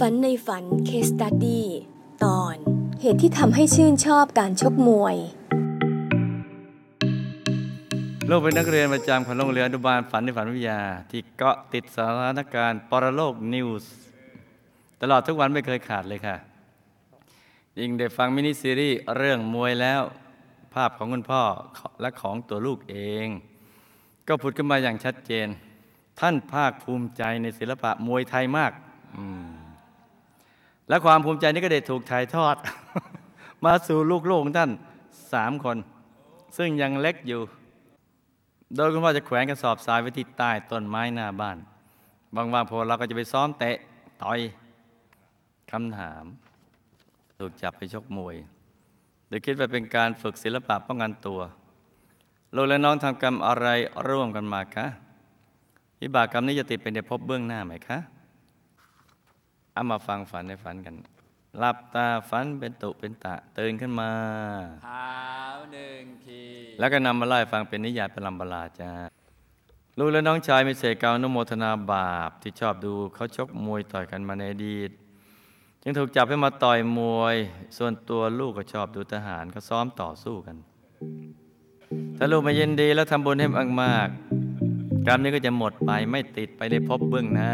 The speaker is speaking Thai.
ฝันในฝัน case study ตอน เหตุที่ทำให้ชื่นชอบการชกมวย ลูกเป็นนักเรียนประจำของโรงเรียนอนุบาลฝันในฝันวิทยา ที่เกาะติดสถานการณ์ปรโลก news ตลอดทุกวันไม่เคยขาดเลยค่ะ ยิ่งได้ฟังมินิซีรีส์เรื่องมวยแล้ว ภาพของคุณพ่อและของตัวลูกเอง ก็ผุดขึ้นมาอย่างชัดเจน ท่านภาคภูมิใจในศิลปะมวยไทยมาก และความภูมิใจนี้ก็ได้ถูกถ่ายทอด มาสู่ลูกๆของท่านสามคน ซึ่งยังเล็กอยู่ โดยคุณพ่อจะแขวนกระสอบทรายไว้ที่ใต้ต้นไม้หน้าบ้านบางวันพอเราก็จะไปซ้อมเตะต่อยคำถาม ถูกจับไปชกมวย โดยคิดว่าเป็นการฝึกศิลปะป้องกันตัวลูกและน้องทำกรรมอะไรร่วมกันมาคะวิบากกรรมนี้จะติดเป็นในภพเบื้องหน้าไหมคะ เอามาฟังฝันในฝันกันหลับตาฝันเป็นตุเป็นตะตื่นขึ้นมาเท้าหนึ่งทีแล้วก็นำมาไล่าให้ฟังเป็นนิยายเป็นลำบลาจ้าลูกและน้องชายมีเศษกาวอนุโมทนาบาปที่ชอบดูเขาชกมวยต่อยกันมาในอดีตจึงถูกจับให้มาต่อยมวย ส่วนตัวลูกก็ชอบดูทหารเขาซ้อมต่อสู้กัน ถ้าลูกมายินดีแล้วทำบุญให้มากๆกรรมนี้ก็จะหมดไปไม่ติดไปในภพเบื้องหน้า